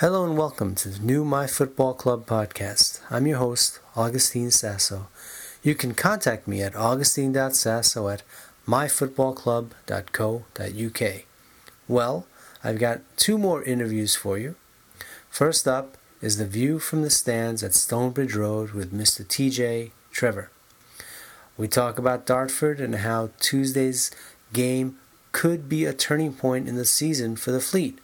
Hello and welcome to the new My Football Club podcast. I'm your host, Augustine Sasso. You can contact me at augustine.sasso at myfootballclub.co.uk. Well, I've got two more interviews for you. First up is the view from the stands at Stonebridge Road with Mr. TJ Trevor. We talk about Dartford and how Tuesday's game could be a turning point in the season for the Fleet.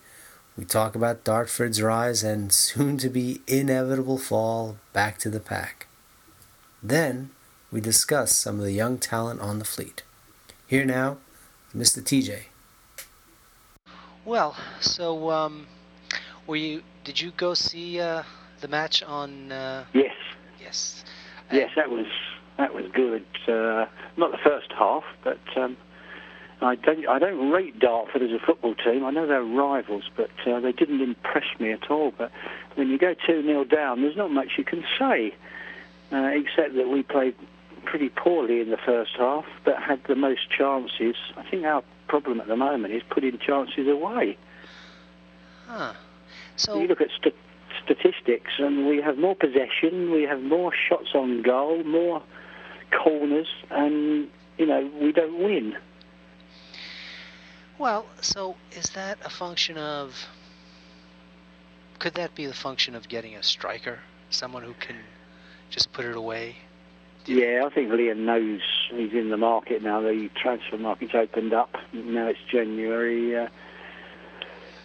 We talk about Dartford's rise and soon to be inevitable fall back to the pack. Then we discuss some of the young talent on the fleet. Here now, Mr. TJ. Well, so um, were you? Did you go see uh, the match on? Uh, Yes, yes. yes, that was that was good. Uh, not the first half, but um, I don't I don't rate Dartford as a football team. I know they're rivals, but uh, they didn't impress me at all. But when you go two 0 down, there's not much you can say, uh, except that we played pretty poorly in the first half, but had the most chances. I think our problem at the moment is putting chances away. Huh. So You look at st- statistics, and we have more possession, we have more shots on goal, more corners, and you know we don't win. Well, so is that a function of? Could that be the function of getting a striker, someone who can just put it away? Yeah, I think Liam knows he's in the market now. The transfer market's opened up. Now it's January. Uh,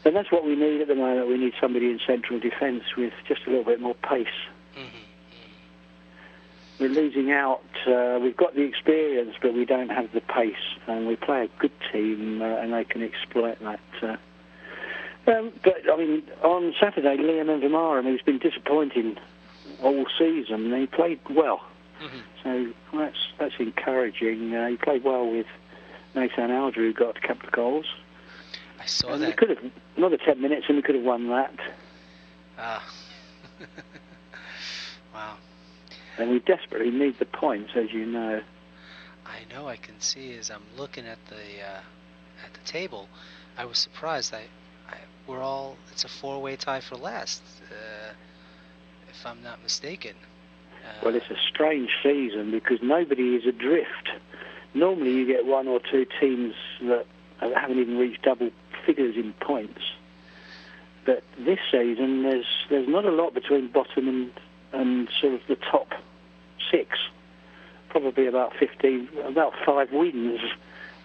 and that's what we need at the moment. We need somebody in central defence with just a little bit more pace. We're losing out. Uh, we've got the experience, but we don't have the pace. And we play a good team, uh, and they can exploit that. Uh, um, but, I mean, on Saturday, Liam and Vamaram, who's been disappointing all season, he played well. hmm So that's that's encouraging. Uh, he played well with Nathan Elder, who got a couple of goals. I saw and we could have another ten minutes, and we could have won that. Ah. And we desperately need the points, as you know. I know. I can see as I'm looking at the uh, at the table. I was surprised. I, I we're all. It's a four-way tie for last, uh, if I'm not mistaken. Uh, Well, it's a strange season because nobody is adrift. Normally, you get one or two teams that haven't even reached double figures in points. But this season, there's there's not a lot between bottom and and sort of the top six. Probably about 15, about five wins.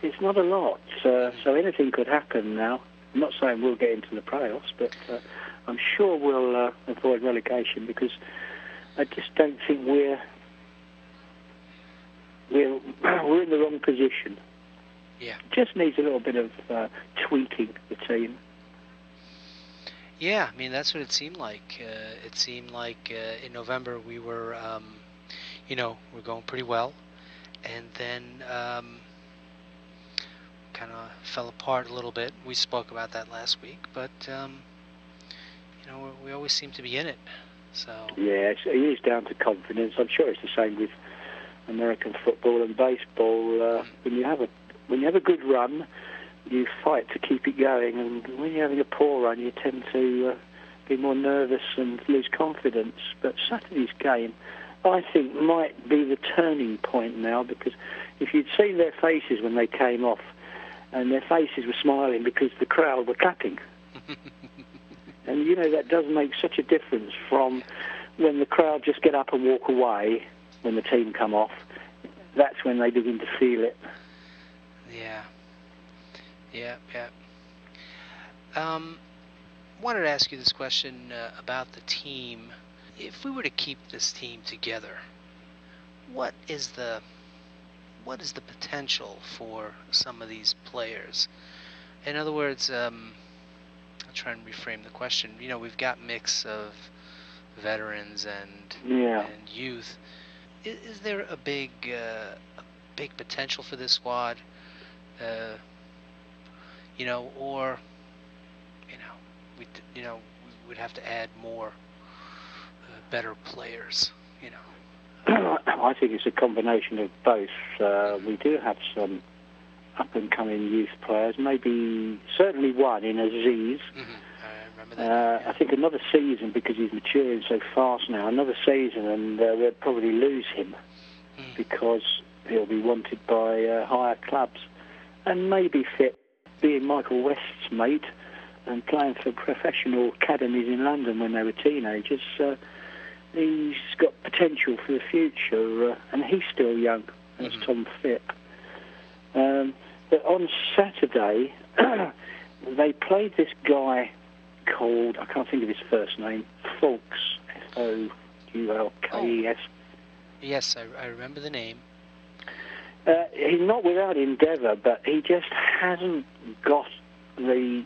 It's not a lot, uh, so anything could happen now. I'm not saying we'll get into the playoffs, but uh, I'm sure we'll uh, avoid relegation because I just don't think we're we're we're in the wrong position. Yeah. Just needs a little bit of uh, tweaking the team. Yeah, I mean that's what it seemed like. Uh, it seemed like uh, in November we were, um, you know, we're going pretty well, and then um, kind of fell apart a little bit. We spoke about that last week, but um, you know we, always seem to be in it. So Yeah, it's, it is down to confidence. I'm sure it's the same with American football and baseball. Uh, when you have a when you have a good run, you fight to keep it going, and when you're having a poor run, you tend to uh, be more nervous and lose confidence. But Saturday's game, I think, might be the turning point now because if you'd seen their faces when they came off, and their faces were smiling because the crowd were clapping. And you know that does make such a difference from when the crowd just get up and walk away when the team come off. That's when they begin to feel it. yeah, yeah, yeah. Um, wanted to ask you this question uh, about the team. If we were to keep this team together, what is the what is the potential for some of these players? In other words, um, I'll try and reframe the question. You know, we've got mix of veterans and Yeah. and youth. Is, is there a big uh, a big potential for this squad? Uh, you know, or you know, we you know we would have to add more better players. You know. I think it's a combination of both. Uh, we do have some up and coming youth players, maybe certainly one in Aziz. Mm-hmm. remember that. Uh, yeah. I think another season because he's maturing so fast now. Another season, and uh, we'll probably lose him Mm. because he'll be wanted by uh, higher clubs, and maybe fit being Michael West's mate and playing for professional academies in London when they were teenagers. Uh, he's got potential for the future, uh, and he's still young. That's Mhm. Tom Phipp. Um, but on Saturday, they played this guy called I can't think of his first name, Fulks, F O U L K E S. Yes, I, I remember the name. Uh, he's not without endeavour, but he just hasn't got the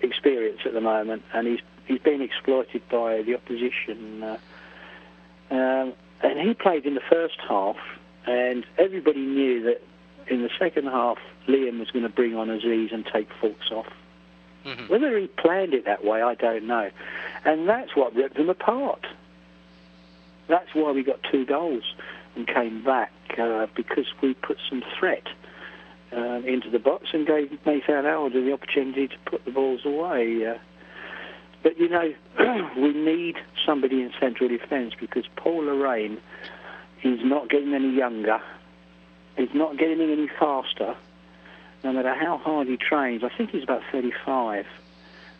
experience at the moment, and he's he's been exploited by the opposition. Uh, um, and he played in the first half, and everybody knew that in the second half Liam was going to bring on Aziz and take Fulks off. hmm Whether he planned it that way, I don't know. And that's what ripped them apart. That's why we got two goals and came back uh, because we put some threat uh, into the box and gave Nathan Elder the opportunity to put the balls away. Uh, but you know, we need somebody in central defence because Paul Lorraine is not getting any younger. He's not getting any faster. No matter how hard he trains, I think he's about 35.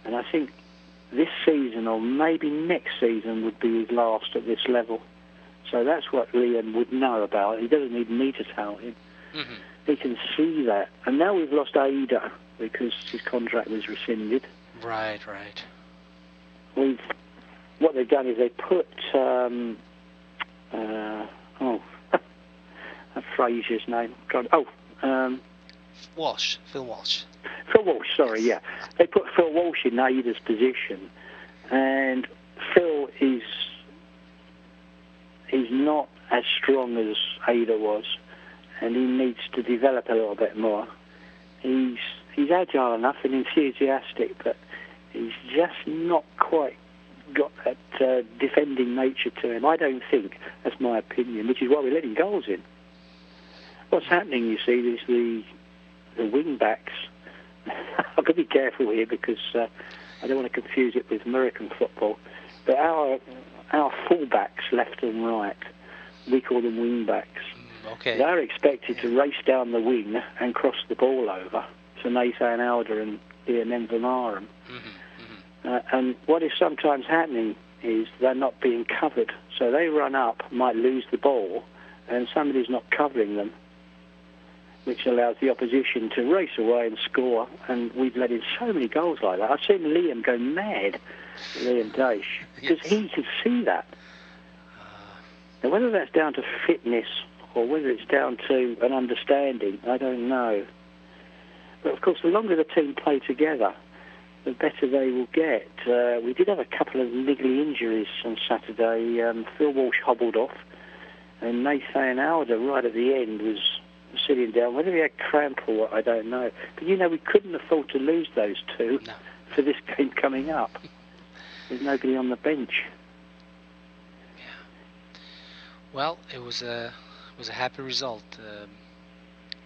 And I think this season or maybe next season would be his last at this level. So that's what Liam would know about. He doesn't need me to tell him. hmm He can see that. And now we've lost Ada because his contract was rescinded. Right, right. We've what they've done is they put um, uh, oh Fraser's name. God, Oh, um, Walsh, Phil Walsh. Phil Walsh, sorry, yeah. They put Phil Walsh in Ada's position, and Phil is he's not as strong as Ada was, and he needs to develop a little bit more. He's he's agile enough and enthusiastic, but just not quite got that uh, defending nature to him. I don't think that's my opinion, which is why we're letting goals in. What's happening, you see, is the the wing backs. I've got to be careful here because uh, I don't want to confuse it with American football. But our our fullbacks, left and right, we call them wing backs. Mm, okay. They're expected to race down the wing and cross the ball over to Nathan Elder and Ian Envermarum. hmm hmm Uh, and what is sometimes happening is they're not being covered. So they run up, might lose the ball, and somebody's not covering them, which allows the opposition to race away and score. And we've let in so many goals like that. I've seen Liam go mad, Liam Daish, because Yes. he could see that. Now, whether that's down to fitness or whether it's down to an understanding, I don't know. But of course, the longer the team play together, the better they will get. Uh, we did have a couple of niggly injuries on Saturday. Um, Phil Walsh hobbled off, and Nathan Elder right at the end was sitting down. Whether he had cramp or what, I don't know. But you know, we couldn't afford to lose those two No. for this game coming up. There's nobody on the bench. Well, it was a it was a happy result. Um,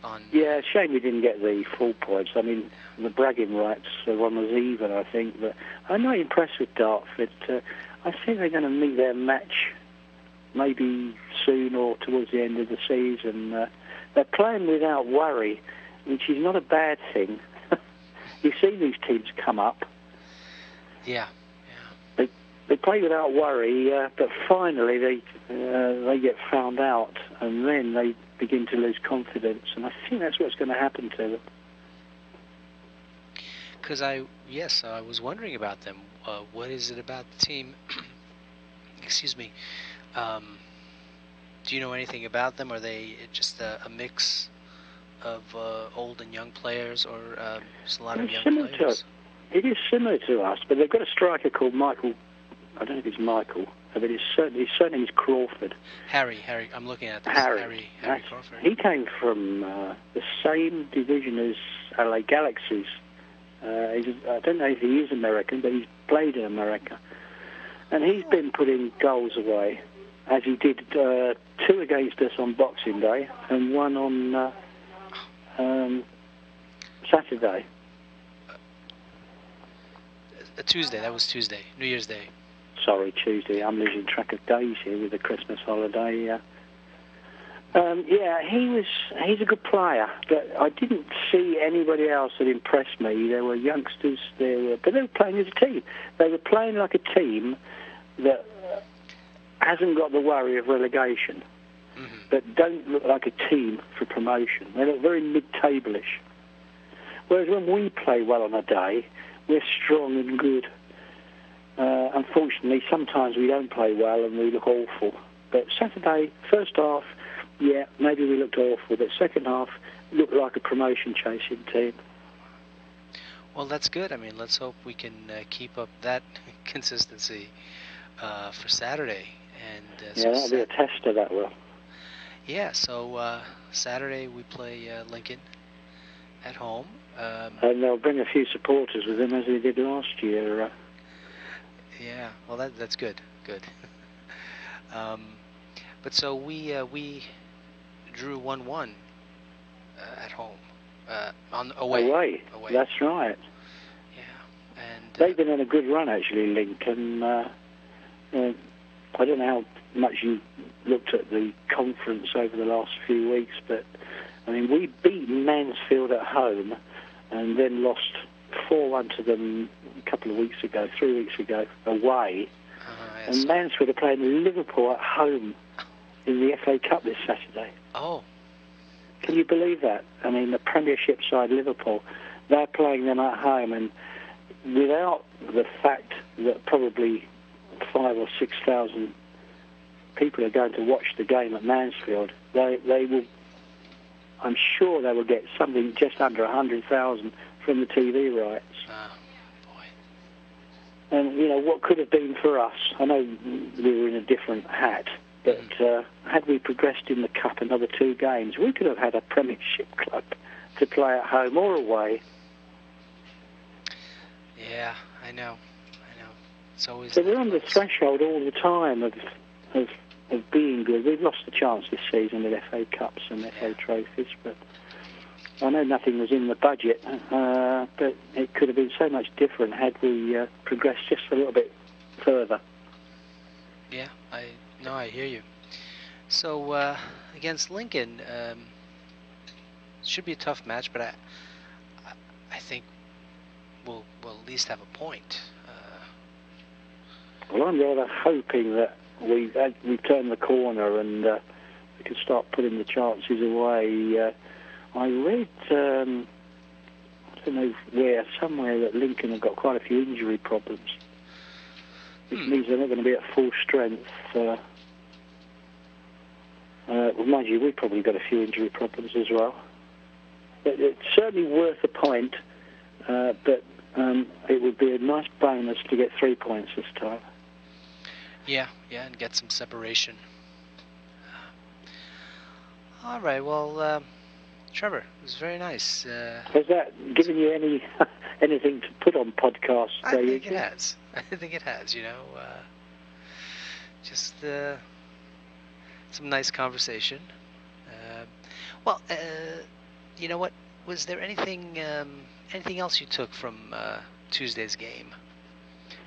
on Yeah, shame we didn't get the full points. I mean, the bragging rights uh, one was even, I think. But I'm not impressed with Dartford. Uh, I think they're going to meet their match maybe soon or towards the end of the season. Uh, they're playing without worry, which is not a bad thing. you see these teams come up. yeah, yeah. They play without worry, uh, but finally they uh, they get found out, and then they begin to lose confidence. And I think that's what's going to happen to them. because I yes I was wondering about them. Uh, what is it about the team? excuse me. Um, do you know anything about them? Are they just a, a mix of uh, old and young players, or um, just a lot of young similar to players? It is similar to us, but they've got a striker called Michael. I don't know if it's Michael, but it's certainly his surname is Crawford. Harry, Harry. I'm looking at this. Harry. Harry, Harry Crawford. He came from uh, the same division as LA Galaxies. Uh, he's, I don't know if he is American, but he's played in America. And he's been putting goals away, as he did uh, two against us on Boxing Day and one on uh, um, Saturday. Uh, Tuesday. That was Tuesday. New Year's Day. Sorry, Tuesday. I'm losing track of days here with the Christmas holiday. Uh, um, yeah, he was. He's a good player, but I didn't see anybody else that impressed me. There were youngsters there, were, but they were playing as a team. They were playing like a team that hasn't got the worry of relegation, Mm-hmm. but don't look like a team for promotion. They look very mid-tablish. Whereas when we play well on a day, we're strong and good. Uh, unfortunately, sometimes we don't play well and we look awful. But Saturday, first half, yeah, maybe we looked awful, but second half looked like a promotion chasing team. Well, that's good. I mean, let's hope we can uh, keep up that consistency uh, for Saturday. And uh, so yeah, that'll be a Sat- tester, that will. yeah. So uh, Saturday we play uh, Lincoln at home. Um, And they'll bring a few supporters with them as they did last year. Yeah, well, that that's good, good. um, but so we uh, we drew one one uh, at home, uh, on away. away. Away. That's right. Yeah, and uh, They've been on a good run, actually, Lincoln. Uh, uh, I don't know how much you looked at the conference over the last few weeks, but I mean, we beat Mansfield at home and then lost 4 1 to them a couple of weeks ago, three weeks ago, away. uh, yes. And Mansfield are playing Liverpool at home in the FA Cup this Saturday. oh, Can you believe that? I mean, the Premiership side, Liverpool, they're playing them at home, and without the fact that probably five or six thousand people are going to watch the game at Mansfield, they they will. I'm sure they will get something just under a hundred thousand from the TV rights. uh, boy, And you know what could have been for us. I know we were in a different hat, but uh, had we progressed in the cup another two games, we could have had a Premiership club to play at home or away. yeah, I know, I know. It's always. So we're on the threshold all the time of of of being good. We've lost the chance this season with FA Cups and FA trophies, but I know nothing was in the budget, uh, but it could have been so much different had we uh, progressed just a little bit further. Yeah, I no, I hear you. So uh, against Lincoln, um, should be a tough match, but I, I, think we'll we'll at least have a point. Uh, Well, I'm rather hoping that we uh, we turn the corner and uh, we can start putting the chances away. Uh, I read, um, I don't know where, somewhere that Lincoln have got quite a few injury problems, which Hmm. means they're not going to be at full strength. Uh, uh, well, mind you, we've probably got a few injury problems as well. But it's certainly worth a point, uh, but um, it would be a nice bonus to get three points this time. Yeah, yeah, and get some separation. All right, well, um Trevor, it was very nice. Uh, Has that given you any anything to put on podcasts? I think it has. I think it has. You know, uh, just uh, some nice conversation. Uh, well, uh, you know what? Was there anything um, anything else you took from uh, Tuesday's game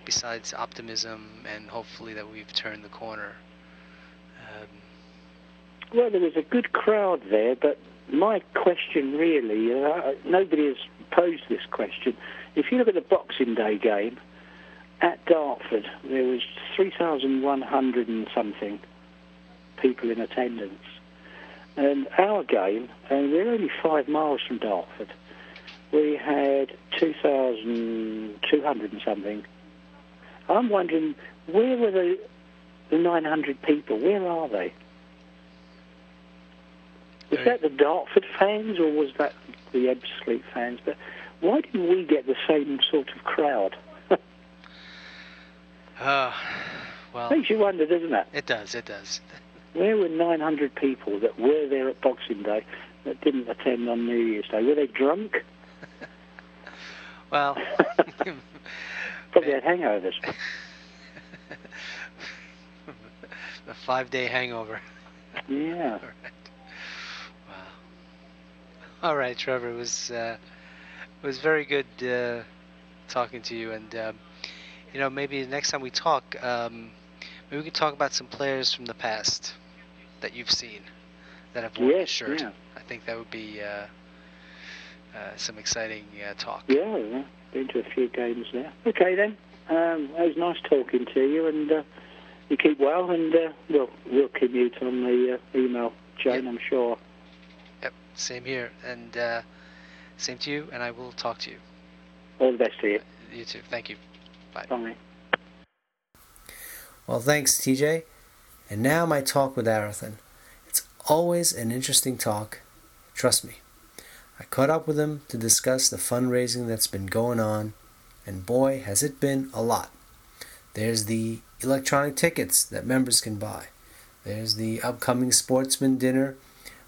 besides optimism and hopefully that we've turned the corner? Um, Well, there was a good crowd there, but my question really, uh, nobody has posed this question. If you look at the Boxing Day game at Dartford, there was 3,100 and something people in attendance. And our game, and we're only five miles from Dartford, we had 2,200 and something. I'm wondering, where were the, the 900 people? Where are they? Was that the Dartford fans or was that the Ebbsfleet fans? But why didn't we get the same sort of crowd? uh, well, Makes you wonder, doesn't it? it does. It does. Where were 900 people that were there at Boxing Day that didn't attend on New Year's Day? Were they drunk? Well, Probably had hangovers. a five-day hangover. Yeah. All right. Wow. All right, Trevor. It was uh, it was very good uh, talking to you, and um, you know, maybe the next time we talk, um, maybe we can talk about some players from the past that you've seen that have worn Yes, your shirt. yeah. I think that would be uh, uh, some exciting uh, talk. Yeah, yeah. Been to a few games now. Okay then. Um, it was nice talking to you, and uh, you keep well, and uh, we'll we'll commute on the uh, email chain, I'm sure. Yep, same here, and uh, same to you. And I will talk to you. All the best to you. You too. Thank you. Bye. Bye. Well, thanks, TJ. And now my talk with Arathan. It's always an interesting talk. Trust me. I caught up with him to discuss the fundraising that's been going on, and boy, has it been a lot. There's the electronic tickets that members can buy. There's the upcoming sportsman dinner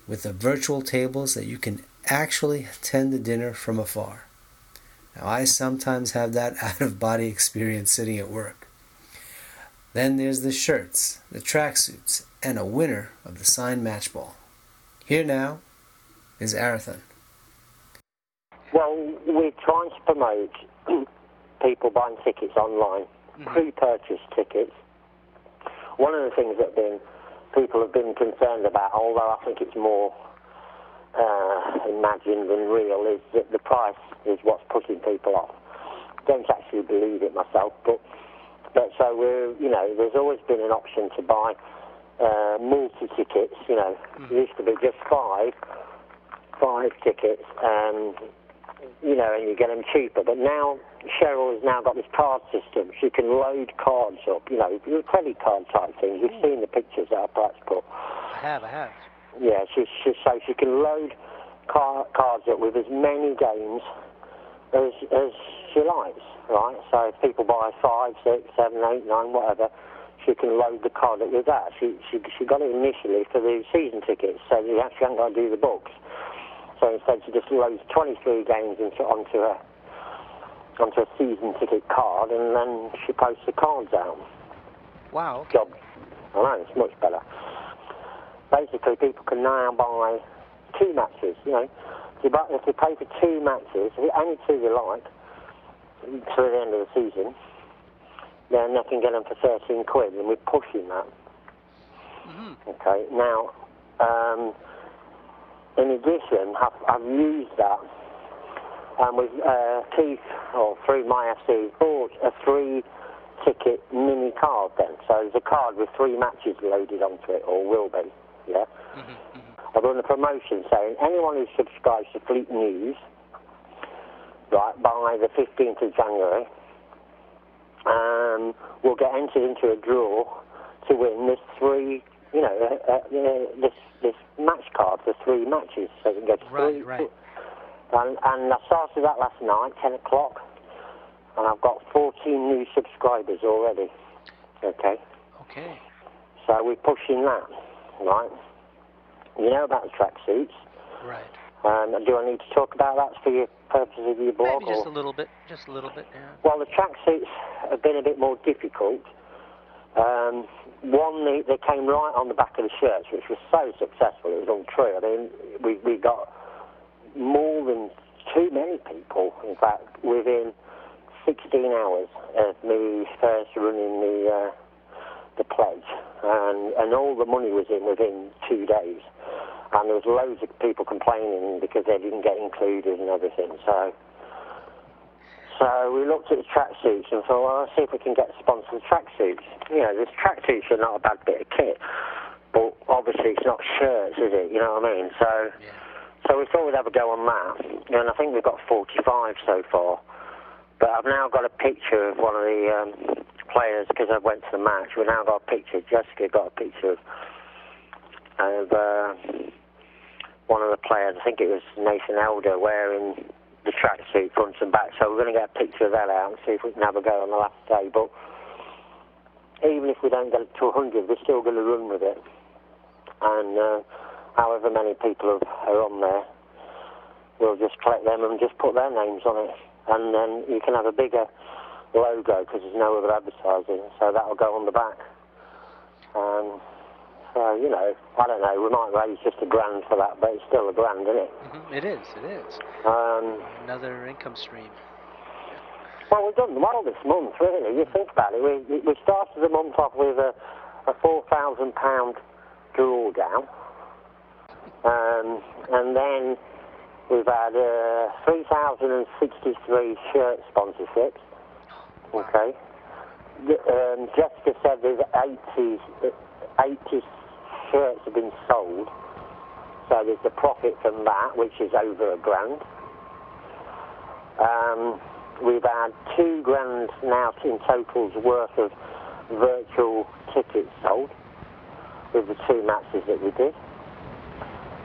with the virtual tables that you can actually attend the dinner from afar. Now, I sometimes have that out of body experience sitting at work. Then there's the shirts, the tracksuits, and a winner of the signed match ball. Here now is Arathan. Well, we're trying to promote people buying tickets online, mm-hmm. pre-purchase tickets. One of the things that been people have been concerned about, although I think it's more uh, imagined than real, is that the price is what's putting people off. Don't actually believe it myself, but but so we're you know there's always been an option to buy uh, multi tickets. You know, it used to be just five five tickets, and you know, and you get them cheaper. But now Cheryl has now got this card system. She can load cards up. You know, credit card type things. You've seen the pictures that our Pratt's put. I have. I have. Yeah, she, she, so she can load car, cards up with as many games as, as she likes, right? So if people buy five, six, seven, eight, nine, whatever, she can load the card up with that. She, she, she got it initially for the season tickets, so you actually haven't got to do the books. So instead she just loads 23 games into, onto a onto a season ticket card, and then she posts the cards out Wow. Okay. job. I know, it's much better. Basically, people can now buy two matches, you know. If you, buy, if you pay for two matches, only two they like, through the end of the season, then they can get them for 13 quid, and we're pushing that. Okay, now, um, in addition, I've, I've used that, and with uh, Keith, or through my FC, bought a three ticket mini card then. So there's a card with three matches loaded onto it, or will be, yeah? I've run a promotion saying anyone who subscribes to Fleet News, right, by the 15th of January, um, will get entered into a draw to win this three, you know, uh, uh, this this match card for three matches. So you can get Right, three. right. And, and I started that last night, 10 o'clock, and I've got 14 new subscribers already. Okay. Okay. So we're pushing that, right? You know about the tracksuits. Right. Um, do I need to talk about that for your purposes of your blog? Maybe just or- a little bit. Just a little bit. Yeah. Well, the tracksuits have been a bit more difficult. Um, one, they, they came right on the back of the shirts, which was so successful, it was untrue. I mean, we, we got more than too many people, in fact, within 16 hours of me first running the uh, the pledge, and and all the money was in within two days, and there was loads of people complaining because they didn't get included and everything. So. So we looked at the tracksuits and thought, well, let's see if we can get sponsored tracksuits. You know, this tracksuits are not a bad bit of kit, but obviously it's not shirts, is it? You know what I mean? So, Yeah. so we thought we'd have a go on that, and I think we've got 45 so far. But I've now got a picture of one of the um, players because I went to the match. We've now got a picture. Jessica got a picture of, of uh, one of the players. I think it was Nathan Elder wearing the tracksuit front and back. So we're going to get a picture of that out and see if we can have a go on the last day. But even if we don't get it to 100, we're still going to run with it. And uh, however many people are, on there, we'll just collect them and just put their names on it. And then you can have a bigger logo because there's no other advertising. So that'll go on the back. Um, so, you know, I don't know, we might raise just a grand for that, but it's still a grand, isn't it? hmm It is. It is. Um, Another income stream. Well, we've done well this month, really. You think about it. We, we started the month off with a, a £4,000 drawdown. Um, and then we've had uh, 3,063 shirt sponsorships. Okay. Um, Jessica said there's 80, 80 shirts have been sold. So there's the profit from that, which is over a grand. Um, we've had two grand now in total's worth of virtual tickets sold with the two matches that we did.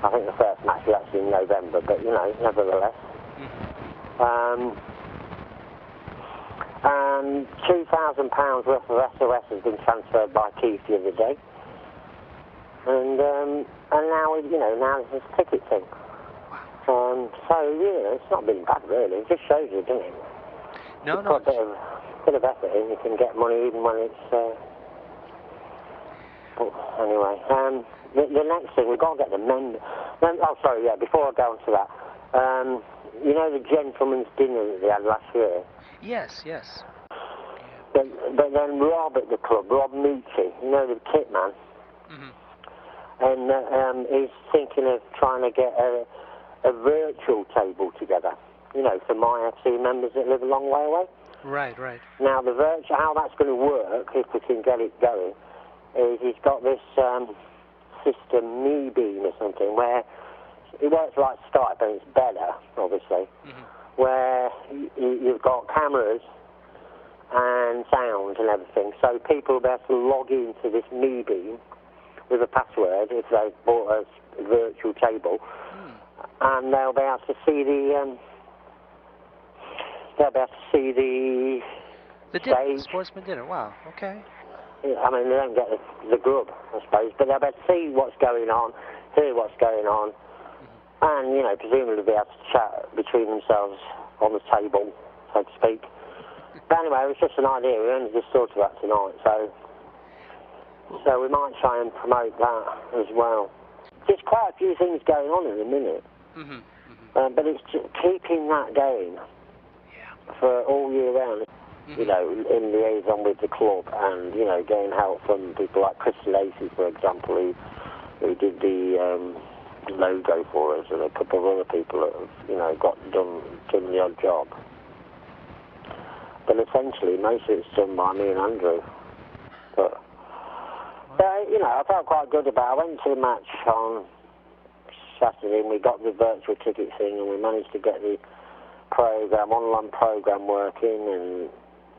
I think the first match was actually in November, but you know, nevertheless. Um, and two thousand pounds worth of SOS has been transferred by Keith the other day. And um, and now you know now there's this ticket thing. Um, so yeah, it's not been bad really. It just shows you, doesn't it? No, no. put a bit of, bit of effort in, you can get money even when it's. Uh... But anyway, um, the, the next thing we've got to get the men. Then, oh, sorry, yeah. Before I go on to that, um, you know the gentleman's dinner that they had last year. Yes, yes. But, but then Rob at the club, Rob Moochie, you know the kit man, and um, he's thinking of trying to get a, a virtual table together. You know, for my FC members that live a long way away. Right, right. Now, the virtual, how that's going to work, if we can get it going, is he's got this um, system, Me Beam or something, where it works like Skype, but it's better, obviously, hmm where you, you've got cameras and sound and everything, so people will be able to log into this Me Beam with a password if they've bought a virtual table, and they'll be able to see the. Um, they'll be able to see the The dinner, the sportsman dinner. Wow. Okay. I mean, they don't get the, the grub, I suppose, but they'll be able to see what's going on, hear what's going on, and, you know, presumably be able to chat between themselves on the table, so to speak. But anyway, it was just an idea. We only just thought of that tonight, so so we might try and promote that as well. There's quite a few things going on in a minute, hmm hmm um, but it's keeping that going Yeah. for all year round. Mhm. you know, in liaison with the club and, you know, getting help from people like Chris Lacey, for example, who, who did the um, logo for us, and a couple of other people that have, you know, got done, done the odd job. But essentially, most of it's done by me and Andrew. But, uh, you know, I felt quite good about it. I went to the match on Saturday and we got the virtual ticket thing and we managed to get the program, online program working and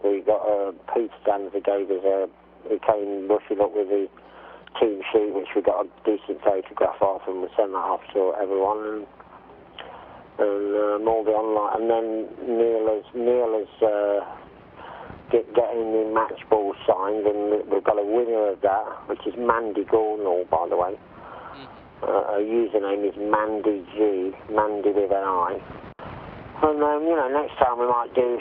we got a Pete Stanza gave us a, he came rushing up with the team sheet which we got a decent photograph of and we sent that off to everyone and and um, all the online and then Neil has Neil has uh, get, getting the match ball signed and we've got a winner of that which is Mandy Gornall by the way uh, her username is Mandy G Mandy with an I and um, you know, next time we might do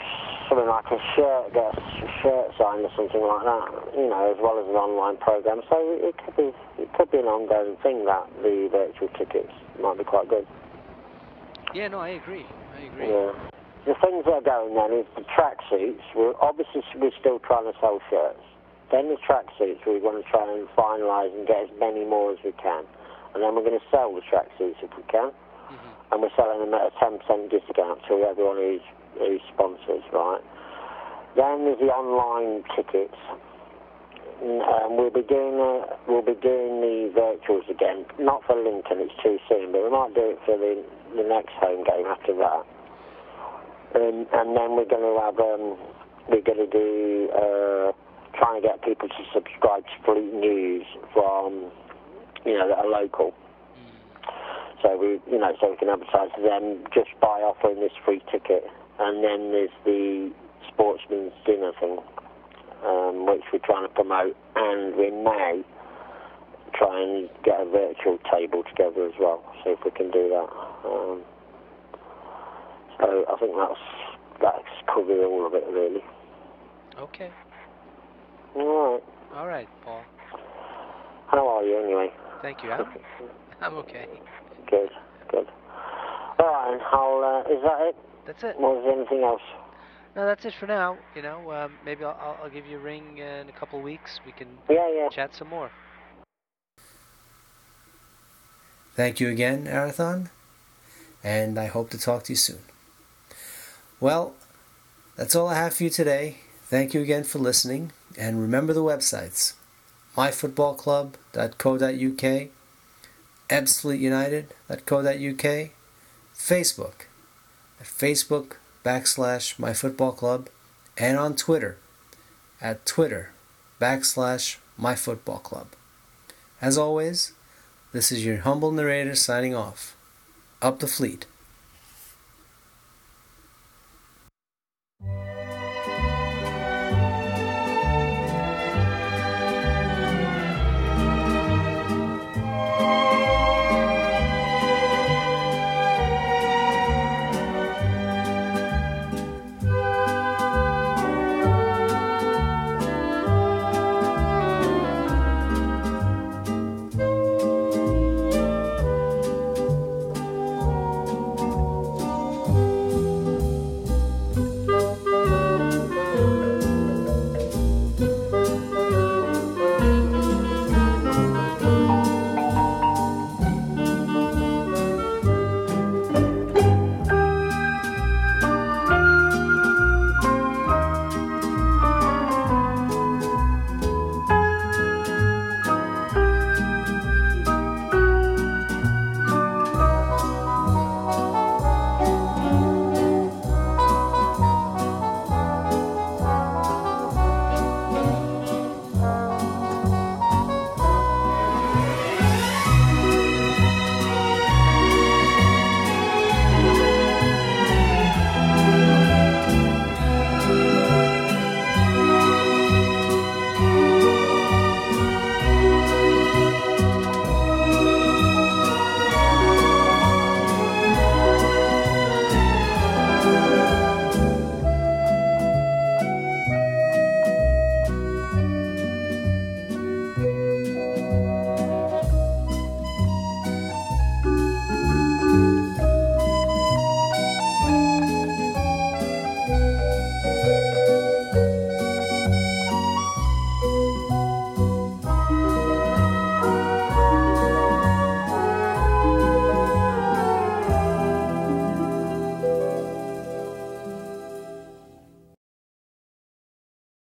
something like a shirt, get a shirt signed or something like that. You know, as well as an online program. So it could be, it could be an ongoing thing that the virtual tickets might be quite good. Yeah, no, I agree. I agree. Yeah. The things that are going then is the track suits. We're obviously we're still trying to sell shirts. Then the track suits we're going to try and finalise and get as many more as we can. And then we're going to sell the track suits if we can. Mhm. and we're selling them at a 10% discount to everyone who's, who sponsors, right? Then there's the online tickets. Um, we'll be doing uh, we'll be doing the virtuals again. Not for Lincoln, it's too soon, but we might do it for the the next home game after that. Um, and then we're going to have um, we're going to do uh, trying to get people to subscribe to Fleet News from you know that are local. So we, you know, so we can advertise to them just by offering this free ticket. And then there's the sportsman's dinner thing, um, which we're trying to promote, and we may try and get a virtual table together as well. See if we can do that. So I think that's that's covered all of it really. Okay. All right. All right, Paul. How are you anyway? Thank you. I'm, I'm okay. Good. Good. All right. I'll. Uh, is that it? That's it. Was there anything else? No, that's it for now. You know, um, maybe I'll, I'll, I'll give you a ring in a couple of weeks. We can Yeah, yeah. chat some more. Thank you again, Arathon, and I hope to talk to you soon. Well, that's all I have for you today. Thank you again for listening, and remember the websites myfootballclub.co.uk, ebbsfleetunited.co.uk, Facebook at Facebook backslash myfootballclub, and on Twitter at Twitter backslash myfootballclub. As always, this is your humble narrator signing off. Up the fleet.